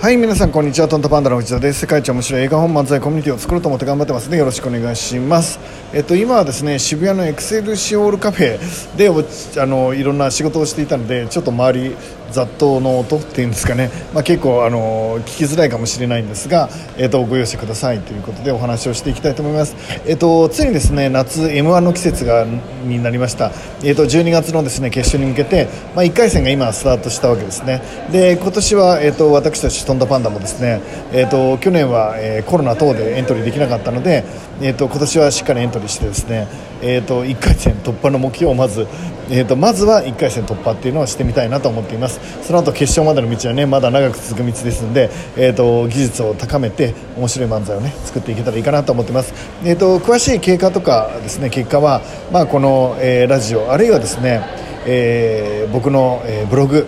はい皆さんこんにちは。トントパンダの内田です。世界一面白い映画本漫才コミュニティを作ろうと思って頑張ってますね。よろしくお願いします。えっと今はですね渋谷のエクセルシオールカフェであのいろんな仕事をしていたのでちょっと周り雑踏の音っていうんですかね、まあ、結構あの聞きづらいかもしれないんですが、えっと、ご容赦くださいということでお話をしていきたいと思います、えっと、ついにですね夏 m 1の季節がになりました、えっと、12月のですね決勝に向けて、まあ、1回戦が今スタートしたわけですね。で今年は、えっと、私たちとんだパンダもですね、えっと、去年は、えー、コロナ等でエントリーできなかったので、えっと、今年はしっかりエントリーしてですね、えっと、1回戦突破の目標をまず、えっと、まずは1回戦突破っていうのをしてみたいなと思っています。その後決勝までの道はねまだ長く続く道ですので、えっと、技術を高めて面白い漫才をね作っていけたらいいかなと思っています、えっと、詳しい経過とかですね結果は、まあ、この、えー、ラジオあるいはですね、えー、僕の、えー、ブログ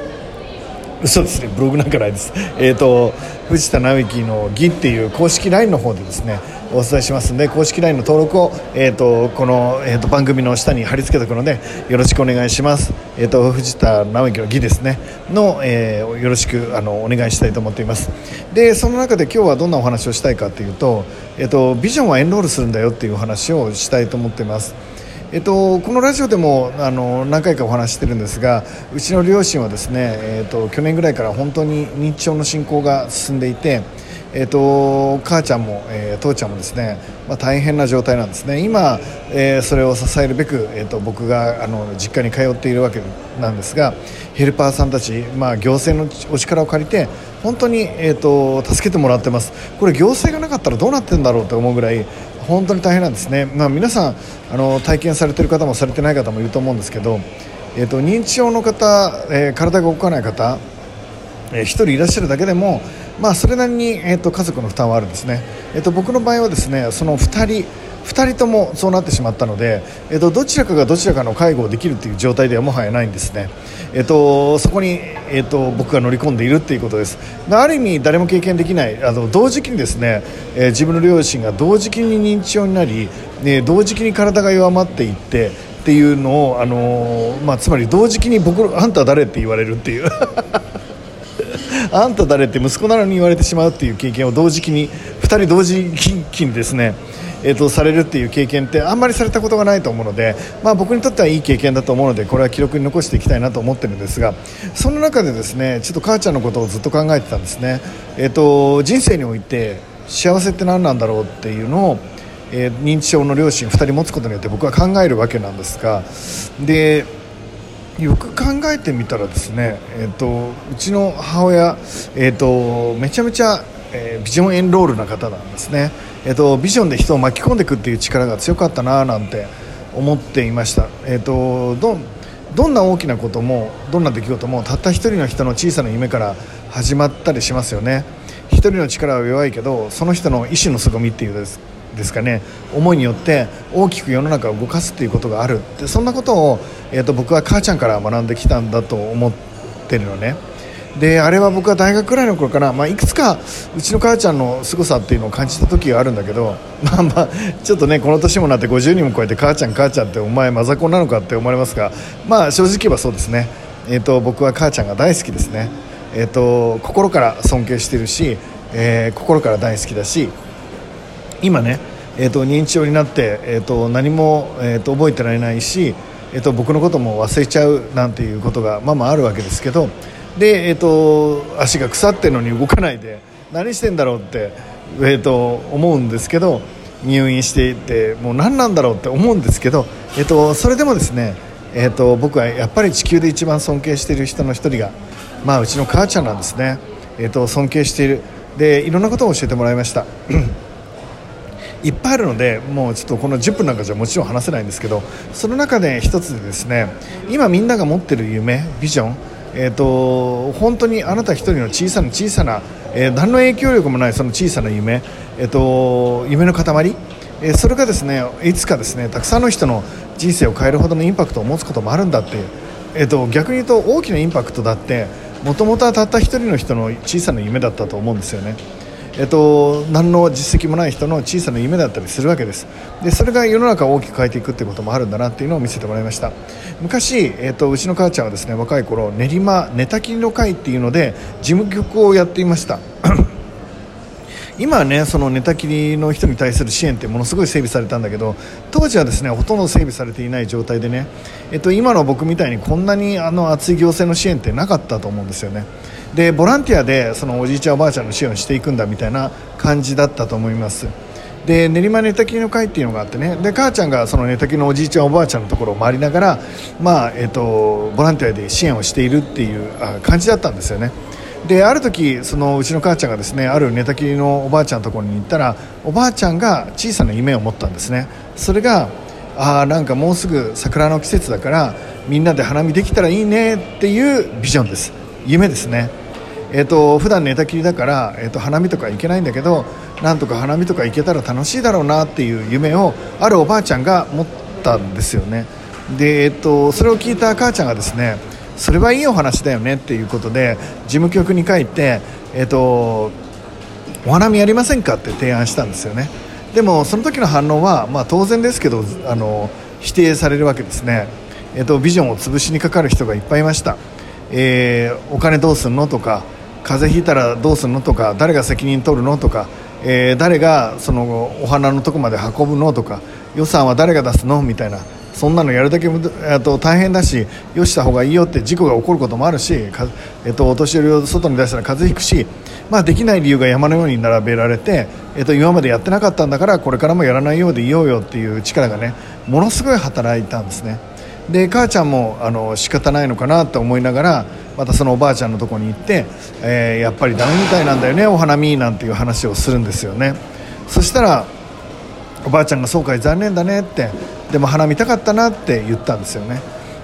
嘘ですねブログなんかないです、えーと、藤田直之の「義」っていう公式 LINE の方でですねお伝えしますので公式 LINE の登録を、えーと、この、えーと、番組の下に貼り付けておくのでよろしくお願いします、えー、と藤田直之の「義」ですね。の、えー、よろしくあのお願いしたいと思っています。でその中で今日はどんなお話をしたいかというと,、えー、とビジョンはエンロールするんだよっていうお話をしたいと思っています。えっと、このラジオでもあの何回かお話してるんですがうちの両親はですね、えっと、去年ぐらいから本当に認知症の進行が進んでいて、えっと、母ちゃんも、えー、父ちゃんもですね、まあ、大変な状態なんですね。今、えー、それを支えるべく、えっと、僕があの実家に通っているわけなんですがヘルパーさんたち、まあ、行政のお力を借りて本当に、えっと、助けてもらってます。これ行政がなかったらどうなってるんだろうと思うぐらい本当に大変なんですね、まあ、皆さんあの体験されている方もされてない方もいると思うんですけど、えーと、認知症の方、えー、体が動かない方、えー、1人いらっしゃるだけでも、まあ、それなりに、えーと、家族の負担はあるんですね、えーと僕の場合はですねその2人2人ともそうなってしまったので、えーと、どちらかがどちらかの介護をできるという状態ではもはやないんですね、えーと、そこに、えーと、僕が乗り込んでいるということです。ある意味誰も経験できないあの同時期にですね、えー、自分の両親が同時期に認知症になり、ね、同時期に体が弱まっていってっていうのを、あのー、まあ、つまり同時期に僕あんた誰って言われるっていう。あんた誰って息子なのに言われてしまうっていう経験を同時期に2人同時期にですねえーと、されるっていう経験ってあんまりされたことがないと思うので、まあ、僕にとってはいい経験だと思うのでこれは記録に残していきたいなと思ってるんですがその中でですねちょっと母ちゃんのことをずっと考えてたんですね、えーと、人生において幸せって何なんだろうっていうのを、えー、認知症の両親2人持つことによって僕は考えるわけなんですがでよく考えてみたらですね、えーと、うちの母親、えーとめちゃめちゃえー、ビジョンエンロールな方なんですね、えーと、ビジョンで人を巻き込んでいくっていう力が強かったななんて思っていました、えーと、どどんな大きなこともどんな出来事もたった一人の人の小さな夢から始まったりしますよね。一人の力は弱いけどその人の意志の凄みっていうですですかね。思いによって大きく世の中を動かすっていうことがある。でそんなことを、えーと僕は母ちゃんから学んできたんだと思ってるのね。であれは僕は大学くらいの頃かな、まあ、いくつかうちの母ちゃんの凄さっていうのを感じた時があるんだけど まあまあちょっとねこの年もなって50人も超えて母ちゃん母ちゃんってお前マザコンなのかって思われますがまあ正直言えばそうですね、えーと、僕は母ちゃんが大好きですね、えーと、心から尊敬してるし、えー、心から大好きだし今ね、えーと、認知症になって、えー、と何も、えー、と覚えてられないし、えー、と僕のことも忘れちゃうなんていうことがまあまああるわけですけどで、えーと、足が腐ってるのに動かないで何してんだろうって、えーと、思うんですけど入院していてもう何なんだろうって思うんですけど、えーと、それでもですね、えー、と僕はやっぱり地球で一番尊敬している人の一人が、まあ、うちの母ちゃんなんですね、えー、と尊敬している。でいろんなことを教えてもらいました。いっぱいあるのでもうちょっとこの10分なんかじゃもちろん話せないんですけどその中で一つでですね今みんなが持っている夢ビジョンえーと、本当にあなた一人の小さな小さな、えー、何の影響力もないその小さな夢、えーと、夢の塊、えー、それがですねいつかですねたくさんの人の人生を変えるほどのインパクトを持つこともあるんだって、えーと、逆に言うと大きなインパクトだってもともとはたった一人の人の小さな夢だったと思うんですよね。えっと、何の実績もない人の小さな夢だったりするわけです。でそれが世の中を大きく変えていくっていうこともあるんだなっていうのを見せてもらいました。昔、えっと、うちの母ちゃんはですね若い頃練馬寝たきりの会っていうので事務局をやっていました。今はねその寝たきりの人に対する支援ってものすごい整備されたんだけど当時はですねほとんど整備されていない状態でね、えっと、今の僕みたいにこんなにあの熱い行政の支援ってなかったと思うんですよね。でボランティアでそのおじいちゃんおばあちゃんの支援をしていくんだみたいな感じだったと思います。で練馬寝たきりの会っていうのがあってね。で母ちゃんがその寝たきりのおじいちゃんおばあちゃんのところを回りながら、まあえっと、ボランティアで支援をしているっていう感じだったんですよね。である時そのうちの母ちゃんがですねある寝たきりのおばあちゃんのところに行ったらおばあちゃんが小さな夢を持ったんですね。それがあなんかもうすぐ桜の季節だからみんなで花見できたらいいねっていうビジョンです。夢ですね。えーと、普段寝たきりだから、えーと、花見とか行けないんだけどなんとか花見とか行けたら楽しいだろうなっていう夢をあるおばあちゃんが持ったんですよね。で、えーとそれを聞いた母ちゃんがですねそれはいいお話だよねっていうことで事務局に帰って、えーと、お花見やりませんか？って提案したんですよね。でもその時の反応は、まあ、当然ですけどあの否定されるわけですね、えーと、ビジョンを潰しにかかる人がいっぱいいました、えー、お金どうすんの？とか風邪ひいたらどうするのとか誰が責任取るのとか、えー、誰がそのお花のとこまで運ぶのとか予算は誰が出すのみたいなそんなのやるだけと大変だしよした方がいいよって事故が起こることもあるし、えっと、お年寄りを外に出したら風邪ひくし、まあ、できない理由が山のように並べられて、えっと、今までやってなかったんだからこれからもやらないようでいようよっていう力がねものすごい働いたんですね。で母ちゃんもあの仕方ないのかなと思いながらまたそのおばあちゃんのとこに行って、えー、やっぱりダメみたいなんだよねお花見なんていう話をするんですよね。そしたらおばあちゃんが「そうかい残念だね」ってでも花見たかったなって言ったんですよね。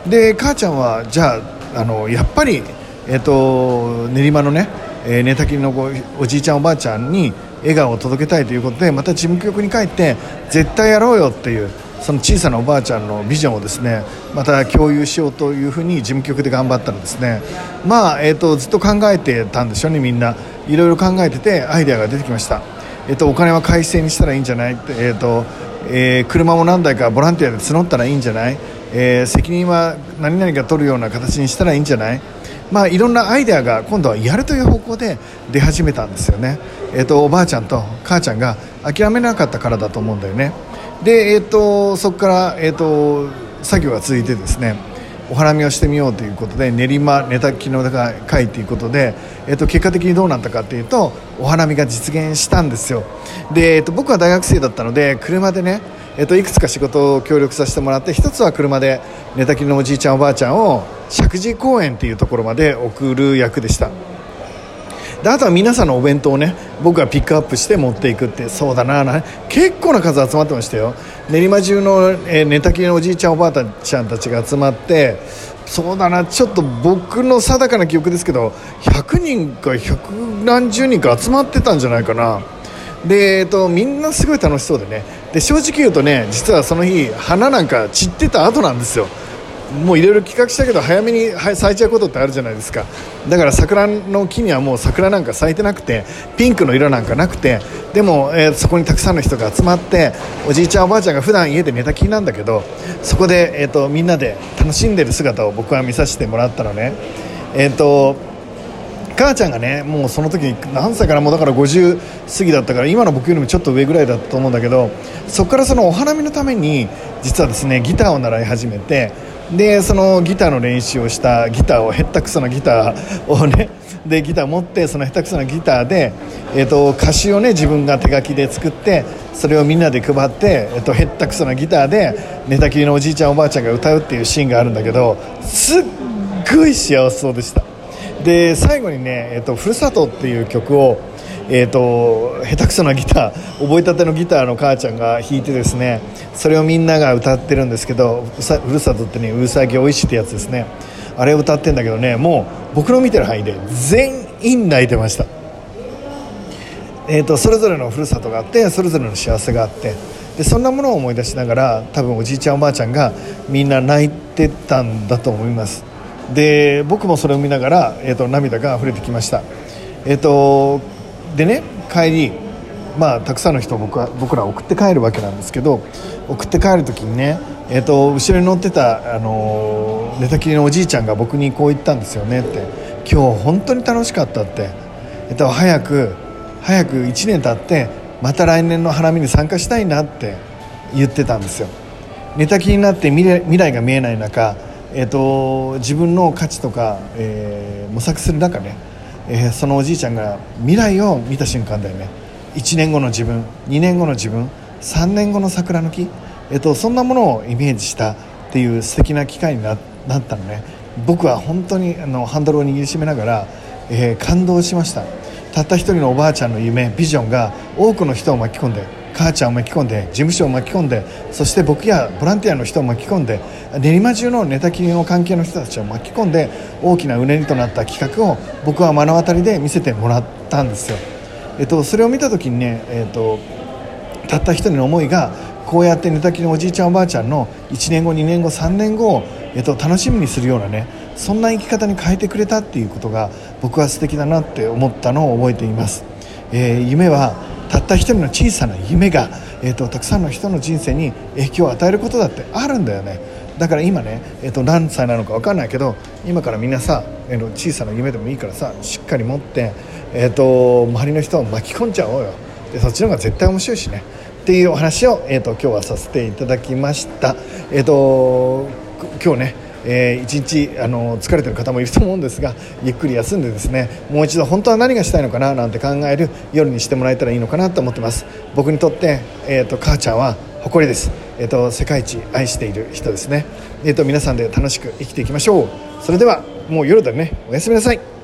で母ちゃんはじゃああのやっぱり、えーと、練馬のね、えー、寝たきりのおじいちゃんおばあちゃんに笑顔を届けたいということでまた事務局に帰って絶対やろうよっていうその小さなおばあちゃんのビジョンをですねまた共有しようというふうに事務局で頑張ったらですね。まあ、えーと、ずっと考えてたんでしょうねみんな。いろいろ考えててアイデアが出てきました、えーと、お金は改正にしたらいいんじゃない、えーとえー、車も何台かボランティアで募ったらいいんじゃない、えー、責任は何々が取るような形にしたらいいんじゃない？まあ、いろんなアイデアが今度はやるという方向で出始めたんですよね、えーと、おばあちゃんと母ちゃんが諦めなかったからだと思うんだよね。で、えーと、そこから、えーと、作業が続いてですねお花見をしてみようということで練馬寝たきの会ということで、えー、と結果的にどうなったかというとお花見が実現したんですよ。で、えー、と僕は大学生だったので車でねえー、といくつか仕事を協力させてもらって一つは車で寝たきりのおじいちゃんおばあちゃんを石神井公園っていうところまで送る役でした。であとは皆さんのお弁当をね僕がピックアップして持っていくってそうだな結構な数集まってましたよ。練馬中の、えー、寝たきりのおじいちゃんおばあちゃんたちが集まってそうだな。ちょっと僕の定かな記憶ですけど100人か百何十人か集まってたんじゃないかな。で、えっと、みんなすごい楽しそうでね。で正直言うとね実はその日花なんか散ってた後なんですよ。もういろいろ企画したけど早めに咲いちゃうことってあるじゃないですか。だから桜の木にはもう桜なんか咲いてなくてピンクの色なんかなくてでも、えー、そこにたくさんの人が集まっておじいちゃんおばあちゃんが普段家で寝たきりなんだけどそこで、えーと、みんなで楽しんでる姿を僕は見させてもらったのね。えっ、ー、と母ちゃんがねもうその時何歳かなもうだから50過ぎだったから今の僕よりもちょっと上ぐらいだったと思うんだけどそこからそのお花見のために実はですねギターを習い始めてでそのギターの練習をしたギターをへったくそなギターをねでギター持ってそのへったくそなギターで、えーと、歌詞をね自分が手書きで作ってそれをみんなで配って、えーと、へったくそなギターで寝たきりのおじいちゃんおばあちゃんが歌うっていうシーンがあるんだけどすっごい幸せそうでした。で最後にね「えーと、ふるさと」っていう曲をえーと、下手くそなギター覚えたてのギターの母ちゃんが弾いてですねそれをみんなが歌ってるんですけどふるさとってねうさぎおいしいってやつですね。あれを歌ってんだけどねもう僕の見てる範囲で全員泣いてました、えーと、それぞれのふるさとがあってそれぞれの幸せがあってでそんなものを思い出しながら多分おじいちゃんおばあちゃんがみんな泣いてたんだと思います。で僕もそれを見ながら、えーと、涙が溢れてきました。えっ、ー、とでね帰りまあたくさんの人を僕は僕ら送って帰るわけなんですけど送って帰る時にね、えーと、後ろに乗ってた、あの寝たきりのおじいちゃんが僕にこう言ったんですよねって「今日本当に楽しかった」って、えーと、早く早く1年経ってまた来年の花見に参加したいなって言ってたんですよ。寝たきりになって未来未来が見えない中、えーと、自分の価値とか、えー、模索する中ね、えー、そのおじいちゃんが未来を見た瞬間だよね。1年後の自分2年後の自分3年後の桜の木、えーと、そんなものをイメージしたっていう素敵な機会になったのね。僕は本当にあのハンドルを握りしめながら、えー、感動しました。たった一人のおばあちゃんの夢ビジョンが多くの人を巻き込んで母ちゃんを巻き込んで事務所を巻き込んでそして僕やボランティアの人を巻き込んで練馬中の寝たきりの関係の人たちを巻き込んで大きなうねりとなった企画を僕は目の当たりで見せてもらったんですよ、えっと、それを見た時にね、えっと、たった一人の思いがこうやって寝たきりのおじいちゃんおばあちゃんの1年後2年後3年後を、えっと、楽しみにするようなねそんな生き方に変えてくれたっていうことが僕は素敵だなって思ったのを覚えています、えー、夢はたった一人の小さな夢が、えーと、たくさんの人の人生に影響を与えることだってあるんだよね。だから今ね、えーと、何歳なのか分かんないけど今からみんなさ、えー、小さな夢でもいいからさしっかり持って、えーと周りの人を巻き込んじゃおうよ。でそっちの方が絶対面白いしね。っていうお話を、えーと、今日はさせていただきました。えーと、今日ねえー、一日あの疲れてる方もいると思うんですがゆっくり休んでですねもう一度本当は何がしたいのかななんて考える夜にしてもらえたらいいのかなと思ってます。僕にとって、えーと、母ちゃんは誇りです、えーと、世界一愛している人ですね、えーと皆さんで楽しく生きていきましょう。それではもう夜だね。おやすみなさい。